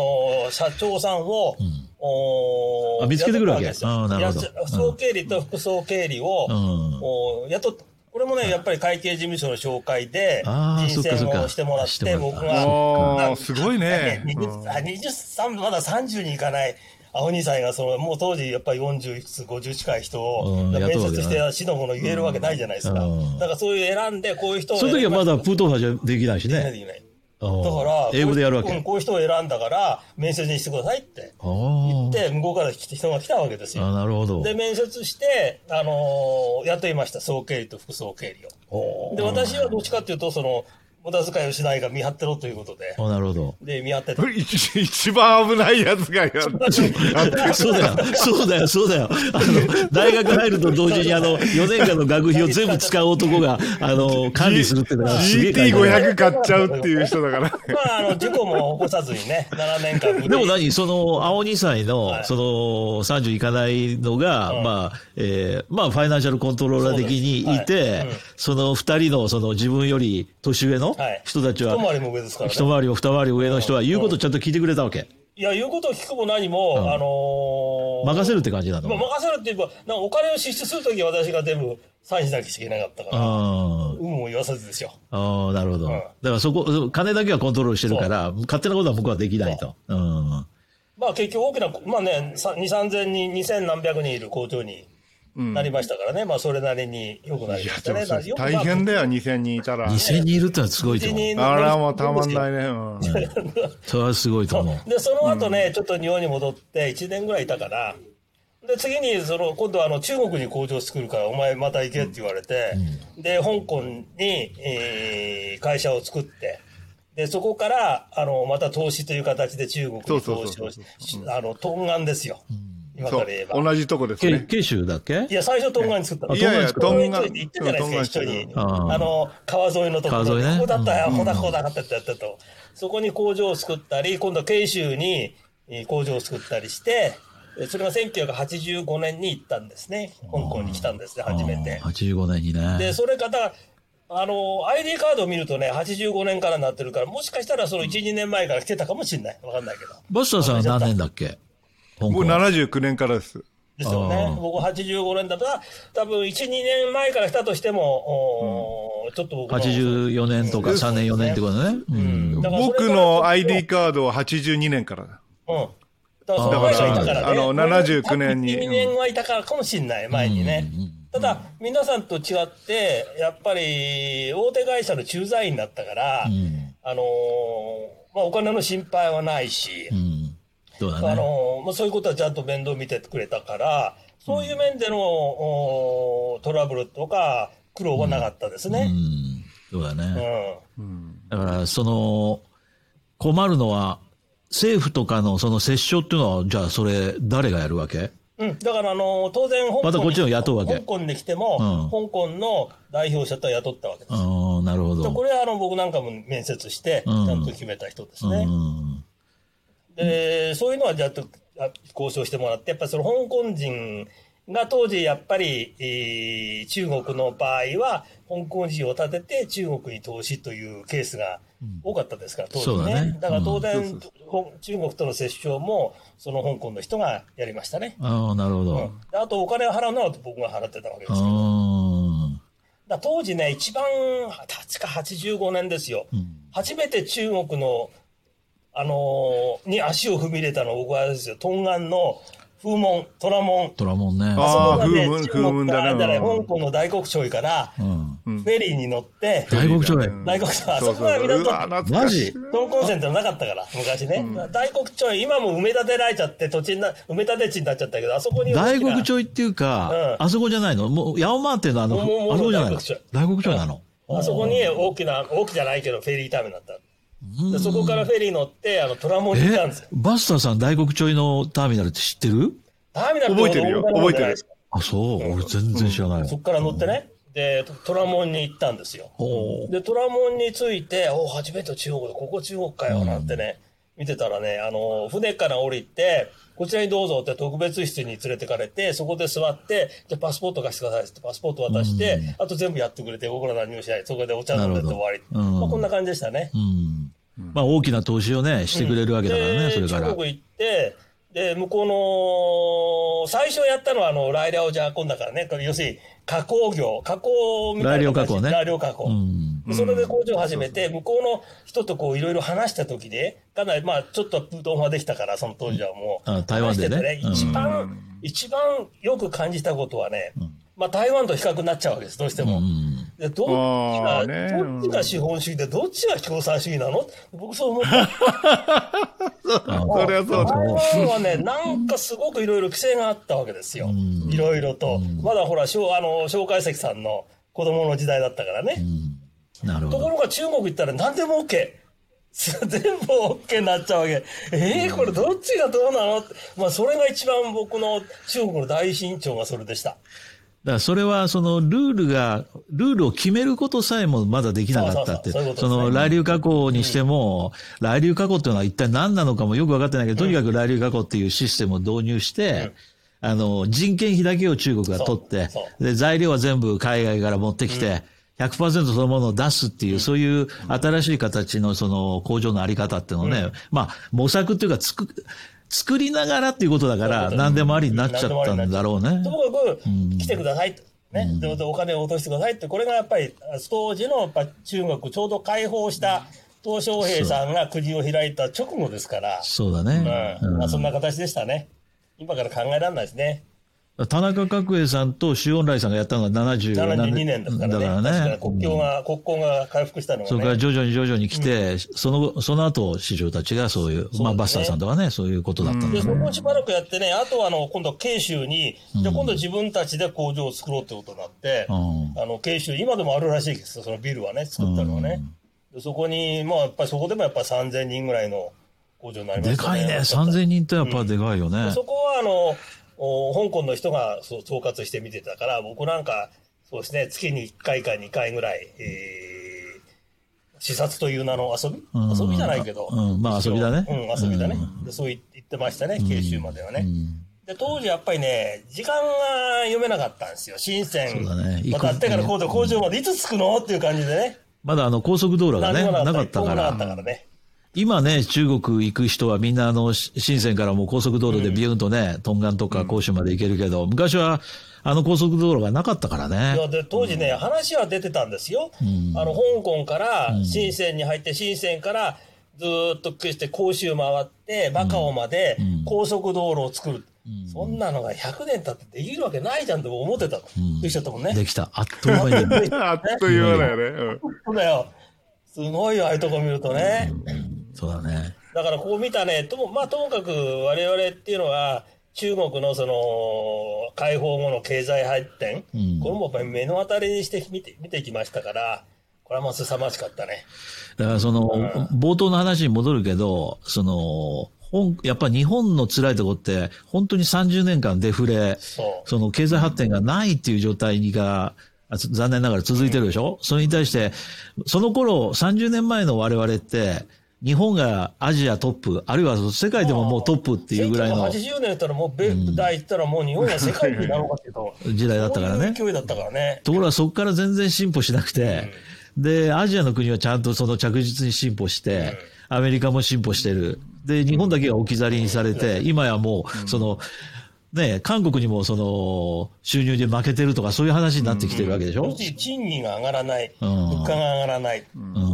社長さんを、おーあ見つけてくるわけ？ですよ。あーなるほど。や総経理と副総経理を、うん。お雇った。これもね、やっぱり会計事務所の紹介で人選をしてもらって、僕が、ああ、すごいね。20あ23まだ30にいかない青二歳がそのもう当時やっぱり40いくつ50近い人をうん面接して死のもの言えるわけないじゃないですか、うん。だからそういう選んでこういう人をその時はまだ選プートファーじゃできないしね。できないうん。だから英語でやるわけ。うんこういう人を選んだから面接にしてくださいって。あー。で向こうから来て人が来たわけですよ。あ、なるほど。で面接して、あのー雇いました総経理と副総経理を。で私はどっちかっていうとその無駄遣いをしないが見張ってろということで。あなるほど。で見張ってて一 一番危ないやつがやって そうだよ、そうだよ、そうだよ。あの、大学入ると同時に、あの、4年間の学費を全部使う男が、あの、管理するっていうのがすげえ大変 GT500 買っちゃうっていう人だから。まあ、あの、事故も起こさずにね、7年間でも何？その、青2歳の、はい。その、30いかないのが、うん。まあ、えーまあ、ファイナンシャルコントローラー的にいて、はい。うん。その二人の、その自分より年上のはい人たちは、一回りも上ですからね。一回りも二回り上の人は言うことちゃんと聞いてくれたわけ。いや、言うことを聞くも何も、うんあのー任せるって感じなの？まあ、任せるっていうか、なんかお金を支出するときは私が全部サインしなきゃいけなかったから、あ有無を言わさずですよ。ああ、なるほど。うんだからそこ、金だけはコントロールしてるから、勝手なことは向こうはできないと。うん。まあ結局大きな、まあね、さ2、3000人、2000何百人いる工場になりましたからね、まあそれなりに良くなりいやまし、たね。大変だよ、2000人いたら。2000人いるってのはすごいと思う。あら、もうたまんないいね。うんそれはすごいと思う。で、その後ね、ちょっと日本に戻って1年ぐらいいたかな。で、次に、その、今度はあの、中国に工場作るから、お前また行けって言われて、で、香港に、えー会社を作って、で、そこから、あの、また投資という形で中国に投資をしあの、東岸ですよ。今そうから言えば。同じとこですけね。慶州だっけ？いや、最初、東岸に作ったの。いやいや、東トン東ガ岸に行ってんじゃないですか、一緒に。あの、川沿いのところ川沿いねここだったよ、ここだ、ここだってやったと。そこに工場を作ったり、今度は慶州にえー工場を作ったりして、えそれが1985年に行ったんですね。香港に来たんですね、初めてあ。ー85年にね。で、それから、あの、ID カードを見るとね、85年からなってるから、もしかしたらその1、2年前から来てたかもしれない。わかんないけど。バスターさんは何年だっけ？僕79年からです。ですよね僕85年だったら、多分1、2年前から来たとしても、おーちょっと僕の84年とか3年4年ってことね。うん。僕の ID カードは82年からだ。うん。だからそのだ前からがいたからね。あの79年に2年はいたからかもしれない、前にね。ただ、皆さんと違って、やっぱり、大手会社の駐在員だったから、んあのーまあ、お金の心配はないし、うん。そうだあね。のーまあ、そういうことはちゃんと面倒見てくれたから、そういう面での、おトラブルとか苦労はなかったですうね。ん。そうだうね。ん。だから、その、困るのは、政府とかのその折衝っていうのは、じゃあそれ、誰がやるわけ？うん、だから、あのー当然香港に、またこっちの雇うわけ香港に来ても、うん香港の代表者とは雇ったわけです。ああ、なるほど。これはあの僕なんかも面接して、ちうんゃんと決めた人ですうね。ん。で、そういうのはちゃんとあ交渉してもらって、やっぱりその香港人が当時やっぱり、えー中国の場合は、香港人を立てて中国に投資というケースが多かったですから、当時ね。だねだから当然、うんほ中国との折衝も、その香港の人がやりましたね。ああ、なるほど。うんであとお金を払うのは僕が払ってたわけですうけど。ん。だ当時ね、一番、確か85年ですよ。初めて中国の、あのーに足を踏み入れたのは僕はあれですよ、東岸の風門、虎門。トラモンね。あそこがね風門だねからあれだねうん香港の大黒町から、うん。フェリーに乗って、大黒町へ。大黒町、あそこが港マジ？東港線ってのなかったから、昔ね。大黒町、今も埋め立てられちゃって、土地にな、埋め立て地になっちゃったけど、あそこに大黒町っていうか、うんあそこじゃないの？もう、ヤオマーってのはあの、あそこじゃないの？大黒町大黒町なの？あそこに大きな、大きじゃないけど、フェリーターミナルだった。でそこからフェリー乗って、あの、虎門に行ったんですよ。バスターさん大黒町のターミナルって知ってる？ターミナル覚えてるよ。大型の方じゃないですかあ、そう。俺全然知らないわ。そこから乗ってね、で、虎門に行ったんですよ。で、虎門に着いて、お初めて中国で、ここ中国かよ、なんてね、見てたらね、あの、船から降りて、こちらにどうぞって特別室に連れてかれて、そこで座って、じゃあパスポート貸してくださいってパスポート渡して、あと全部やってくれて、僕ら何もしない。そこでお茶飲んでって終わり。まあこんな感じでしたね。うん。まあ大きな投資をね、してくれるわけだからね、でそれから。中国行って、で、向こうの、最初やったのは、あの、ライリャオジャーコンだからね、これ要するに、加工業、加工みたいな来量加工ね来量加工。うん。でそれで工場を始めて、向こうの人とこういろいろ話した時で、かなりまあちょっとプートンはできたから、その当時はもう。あ台湾でね一番、一番よく感じたことはね、まあ台湾と比較になっちゃうわけです、どうしても。うん。でどっちあが、ーねどっちが資本主義で、どっちが共産主義なの？僕そう思った。そりゃそうだ。台湾はね、なんかすごくいろいろ規制があったわけですよ。いろいろと。まだほら、小あの、蒋介石さんの子供の時代だったからね。なるほど。ところが中国行ったら何でも OK。全部 OK になっちゃうわけ。えー、これどっちがどうなの？まあ、それが一番僕の中国の大慎重がそれでした。だからそれはそのルールが、ルールを決めることさえもまだできなかったって。その来流加工にしても、来流加工っていうのは一体何なのかもよく分かってないけど、とにかく来流加工っていうシステムを導入して、あの、人件費だけを中国が取ってで、材料は全部海外から持ってきて、100%そのものを出すっていう、そういう新しい形のその工場のあり方っていうのをね、まあ、模索っていうか、つく、作りながらっていうことだから、何でもありになっちゃったんだろうねと。もかく、来てくださいと。ね。お金を落としてくださいって、これがやっぱり、当時のやっぱ中国、ちょうど解放した、鄧小平さんが国を開いた直後ですから、そうだね。うん。まあ、そんな形でしたね。今から考えられないですね。田中角栄さんと周恩来さんがやったのが70 72年ですからね。だからねに。国境が、国交が回復したのそれからがね。徐々に徐々に来て、その、その後、市場たちがそういう、まあ、バスターさんとかね、そういうことだったんで、だそこをしばらくやってね、あとはあの、今度慶州に、じゃあ今度自分たちで工場を作ろうってことになって、うんあの、慶州、今でもあるらしいですよ、そのビルはね、作ったのはね。でそこに、まあ、やっぱりそこでもやっぱ3000人ぐらいの工場になりましたでかいね。3000人ってやっぱでかいよね。そこはあの、お香港の人がそう統括して見てたから、僕なんか、そうですね、月に1回か2回ぐらい、えー、視察という名の遊び、うん遊びじゃないけど。うんまあ遊びだねうん、遊びだね。でそう言ってましたね、慶州まではね。で、当時やっぱりね、時間が読めなかったんですよ。深セン。ね渡ってから工場工場までいつ着くの？っていう感じでね。まだあの高速道路がね、なかったか一本もなかったら。からね。今ね、中国行く人はみんなあの、し深センからもう高速道路でビューンとね、トンガンとか広州まで行けるけど、昔はあの高速道路がなかったからいやね。で当時ね、話は出てたんですよ。あの、香港から深センに入って、深センからずーっと決して広州回って、マカオまで高速道路を作る。そんなのが100年経ってできるわけないじゃんって思ってたの。できちゃったもんね。できた。あっという間に。あっという間だよね。うん そうだよ。すごいよ、ああいうとこ見るとね。そうだね。だからこう見たね、とも、まあともかく我々っていうのは、中国のその、解放後の経済発展、うん。これもやっぱり目の当たりにして見て、見てきましたから、これはまあ凄まじかったね。だからその、冒頭の話に戻るけど、その、本やっぱ日本の辛いとこって、本当に30年間デフレ、その経済発展がないっていう状態が、残念ながら続いてるでしょ、それに対して、その頃、30年前の我々って、日本がアジアトップ、あるいは世界でももうトップっていうぐらいの1980年やったらもう米大行ったらもう日本が 世界になのかっていうと、時代だったからね。勢いだったからね。ところがそこから全然進歩しなくて、で、アジアの国はちゃんとその着実に進歩して、アメリカも進歩してる。で、日本だけが置き去りにされて、今やもう、その、ね、韓国にもその、収入で負けてるとかそういう話になってきてるわけでしょ？要するに賃金が上がらない、うん。物価が上がらない。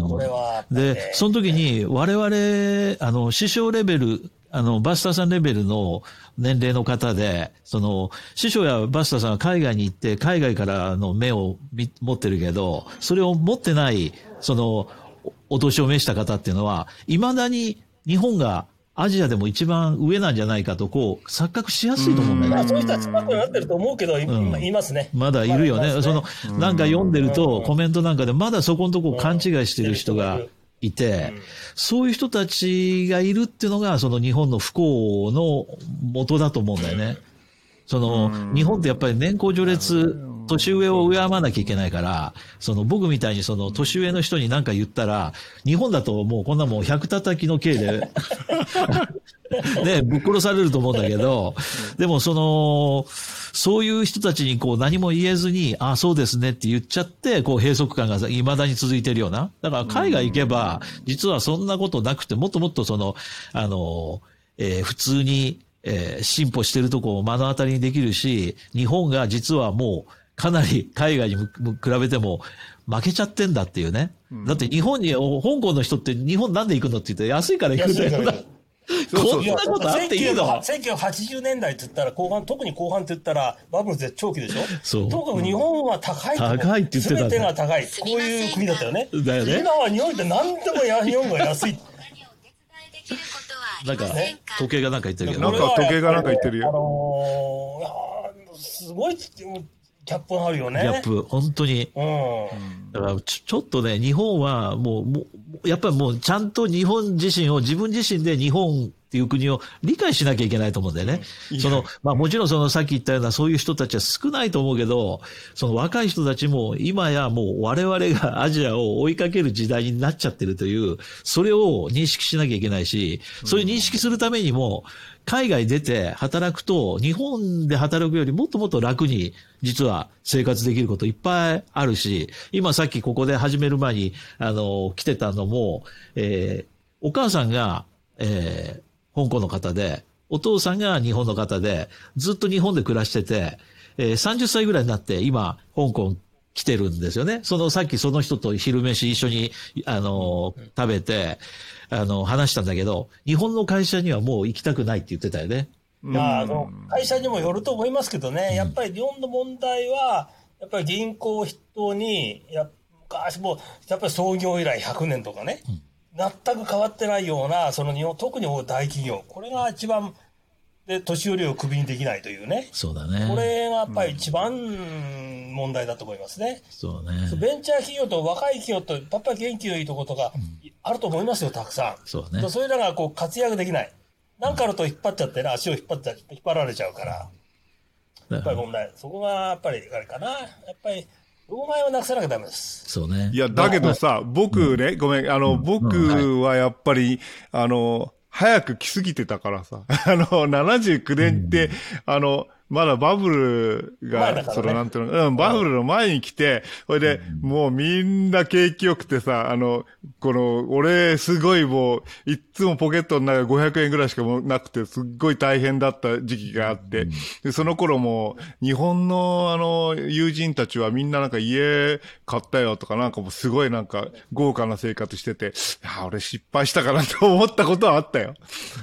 これはね、で、その時に我々、あの、師匠レベル、あの、バスターさんレベルの年齢の方で、その、師匠やバスターさんは海外に行って、海外からの目を見持ってるけど、それを持ってない、その、おお年を召した方っていうのは、未だに日本がアジアでも一番上なんじゃないかと、こう、錯覚しやすいと思うんだよねまあ、。そういう人は少なくなってると思うけど、い今いますね。まだいるよね。その、なんか読んでると、うんコメントなんかで、まだそこのとこ勘違いしてる人がいて、そういう人たちがいるっていうのが、その日本の不幸の元だと思うんだよね。その、日本ってやっぱり年功序列、年上を敬わなきゃいけないから、その僕みたいにその年上の人に何か言ったら、日本だともうこんなもう百叩きの刑で、ね、ぶっ殺されると思うんだけど、でもその、そういう人たちにこう何も言えずに、ああ、そうですねって言っちゃって、こう閉塞感が未だに続いてるような。だから海外行けば、実はそんなことなくて、もっともっとその、あの、えー普通に、えー進歩してるとこを目の当たりにできるし、日本が実はもう、かなり海外にむむ比べても負けちゃってんだっていうね。だって日本に、お香港の人って日本なんで行くのって言って安いから行くんだよこんなことあっていいの？1980年代って言ったら後半、特に後半って言ったらバブル絶頂期でしょ？そうとにかく日本は高いと。高いって言ってた全てが高い。こういう国だったよね。だよね今は日本って何でもや日本が安い。なんか、時計がなんか言ってるけど。なんか時計がなんか言ってるよあのーすごいギャップがあるよね。ギャップ、本当に。うん。だからちょ、ちょっとね、日本はもう、もう、やっぱりもうちゃんと日本自身を、自分自身で日本っていう国を理解しなきゃいけないと思うんだよね。その、まあもちろんそのさっき言ったようなそういう人たちは少ないと思うけど、その若い人たちも今やもう我々がアジアを追いかける時代になっちゃってるという、それを認識しなきゃいけないし、それを認識するためにも、海外出て働くと、日本で働くよりもっともっと楽に、実は生活できることいっぱいあるし、今さっきここで始める前に、あの、来てたのも、えーお母さんが、えー香港の方で、お父さんが日本の方で、ずっと日本で暮らしてて、えー30歳ぐらいになって、今、香港来てるんですよね。その、さっきその人と昼飯一緒に、あの、食べて、あの、話したんだけど、日本の会社にはもう行きたくないって言ってたよね。まあ、その会社にもよると思いますけどね、やっぱり日本の問題は、やっぱり銀行を筆頭に、や昔も、やっぱり創業以来100年とかね、全く変わってないような、その日本、特に大企業、これが一番、で、年寄りをクビにできないというね、そうだね。これがやっぱり一番問題だと思いますね。そうね。ベンチャー企業と若い企業と、やっぱり元気のいいところとか、あると思いますよ、たくさん。そうね。それらがこう活躍できない。なんかあると引っ張っちゃってね、足を引っ張っちゃ引っ張られちゃうから。やっぱり問題。そこがやっぱりあれかな。やっぱり、老害をなくさなきゃダメです。そうね。いや、だけどさ、僕ね、ごめん、あの、僕はやっぱり、あの、早く来すぎてたからさ、あの、79年って、あの、まだバブルが、ね。その、なんていうの、うん、バブルの前に来て、それで、もうみんな景気良くてさ、あの、この、俺、すごいもう、いっつもポケットの中500円ぐらいしかもうなくて、すっごい大変だった時期があって、で、その頃も、日本の、あの、友人たちはみんななんか家買ったよとか、なんかもうすごいなんか豪華な生活してて、あ俺失敗したかなと思ったことはあったよ。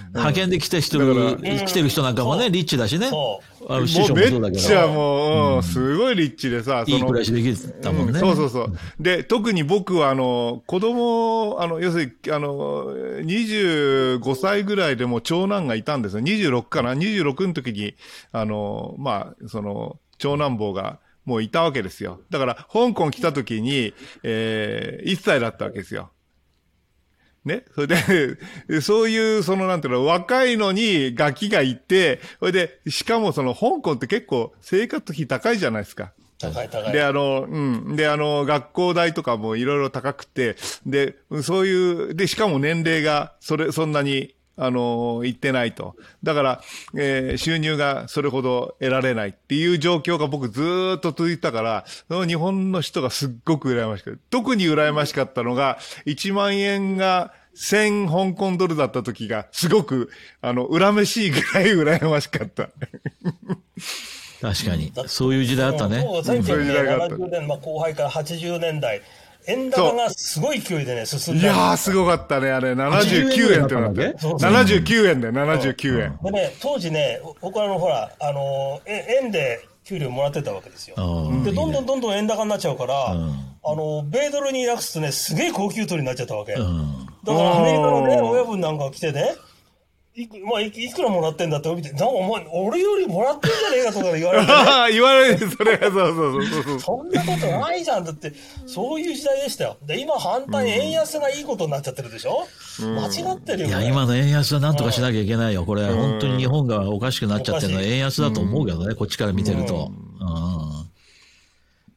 派遣で来て人だ来てる人なんかもね、リッチだしね。そあの師匠もそうだけど。っちゃもう、うん、すごいリッチでさ、いい暮らしできたもんね。うんそうそうそう。で、特に僕は、あの、子供、あの、要するに、あの、25歳ぐらいでも長男がいたんですよ。26かな ?26 の時に、あの、まあ、その、長男坊が、もういたわけですよ。だから、香港来た時に、えー、1歳だったわけですよ。ね。それで、そういう、その、なんていうの、若いのにガキがいて、それで、しかもその、香港って結構生活費高いじゃないですか。高い高い。で、あの、うん。で、あの、学校代とかもいろいろ高くて、で、そういう、で、しかも年齢が、それ、そんなに、あの、いってないと。だから、えー収入がそれほど得られないっていう状況が僕ずーっと続いてたから、その日本の人がすっごく羨ましくて、特に羨ましかったのが、1万円が、1000香港ドルだった時が、すごく、あの、恨めしいぐらい羨ましかった。確かに。そういう時代あったね。そうそういう時代があった1970年、まあ、後輩から80年代、円高がすごい勢いでね、進んで。いやー、すごかったね、あれ。79円ってなって。そうそう79円だよ、79円。でね、当時ね、僕はあの、ほら、あの、え円で給料もらってたわけですよ。うんで、どんどんどんどん円高になっちゃうから、あの、米ドルに訳すとね、すげえ高級取りになっちゃったわけ。うん。だからアメリカのね、親分なんか来てね、いく,、まあ、いいくらもらってんだって見て、なんかお前、俺よりもらってんじゃねえかとか 言われて、ね、言われる、それが、そうそうそうそう。そんなことないじゃん。だって、そういう時代でしたよ。で、今反対に円安がいいことになっちゃってるでしょ、間違ってるよ。いや、今の円安はなんとかしなきゃいけないよ。これ、本当に日本がおかしくなっちゃってるのは円安だと思うけどね、こっちから見てると。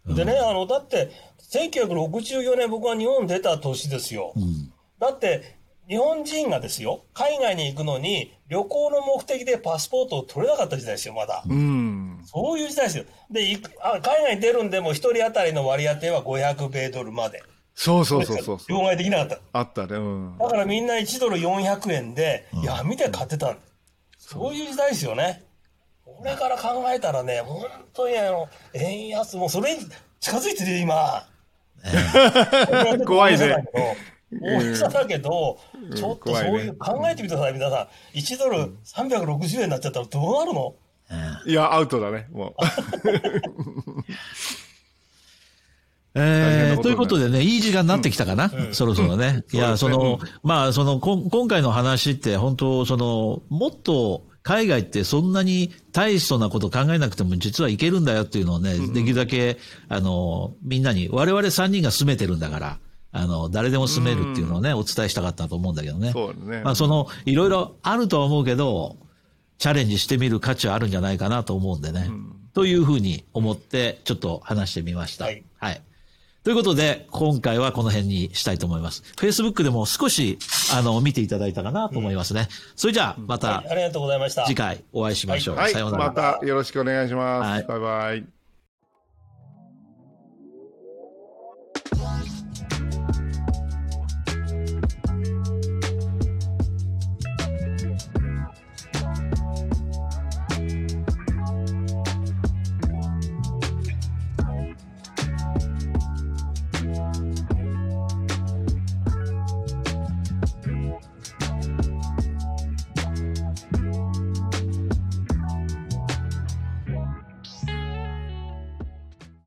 うん。でね、あの、だって、1964年僕が日本出た年ですよ。だって、日本人がですよ、海外に行くのに、旅行の目的でパスポートを取れなかった時代ですよ、まだ。うん。そういう時代ですよ。で、行くあ海外に出るんでも、一人当たりの割り当ては500米ドルまで。そうそうそうそう。両替できなかった。あったね、うん。だからみんな1ドル400円で、闇で買ってたんそういう時代ですよね。これから考えたらね、本当にあの、円安、もうそれに近づいてるよ、今。怖いね 大げさだけど、ちょっとそういう、考えてみてください、皆さん。1ドル360円になっちゃったらどうなるの？いや、アウトだね、もう。えー、ということでね、いい時間になってきたかな、そろそろね。いや、その、まあ、その、こん今回の話って、本当その、もっと、海外ってそんなに大層なこと考えなくても実はいけるんだよっていうのをね、できるだけ、あの、みんなに、我々3人が住めてるんだから、あの、誰でも住めるっていうのをね、お伝えしたかったと思うんだけどね。そうだねまあ、その、いろいろあるとは思うけど、チャレンジしてみる価値はあるんじゃないかなと思うんでね。というふうに思って、ちょっと話してみました。はいはい。ということで、今回はこの辺にしたいと思います。Facebook でも少し、あの、見ていただいたかなと思いますね。それじゃあ、またありがとうございました。次回お会いしましょう。はい、さようなら。またよろしくお願いします。はいバイバイ。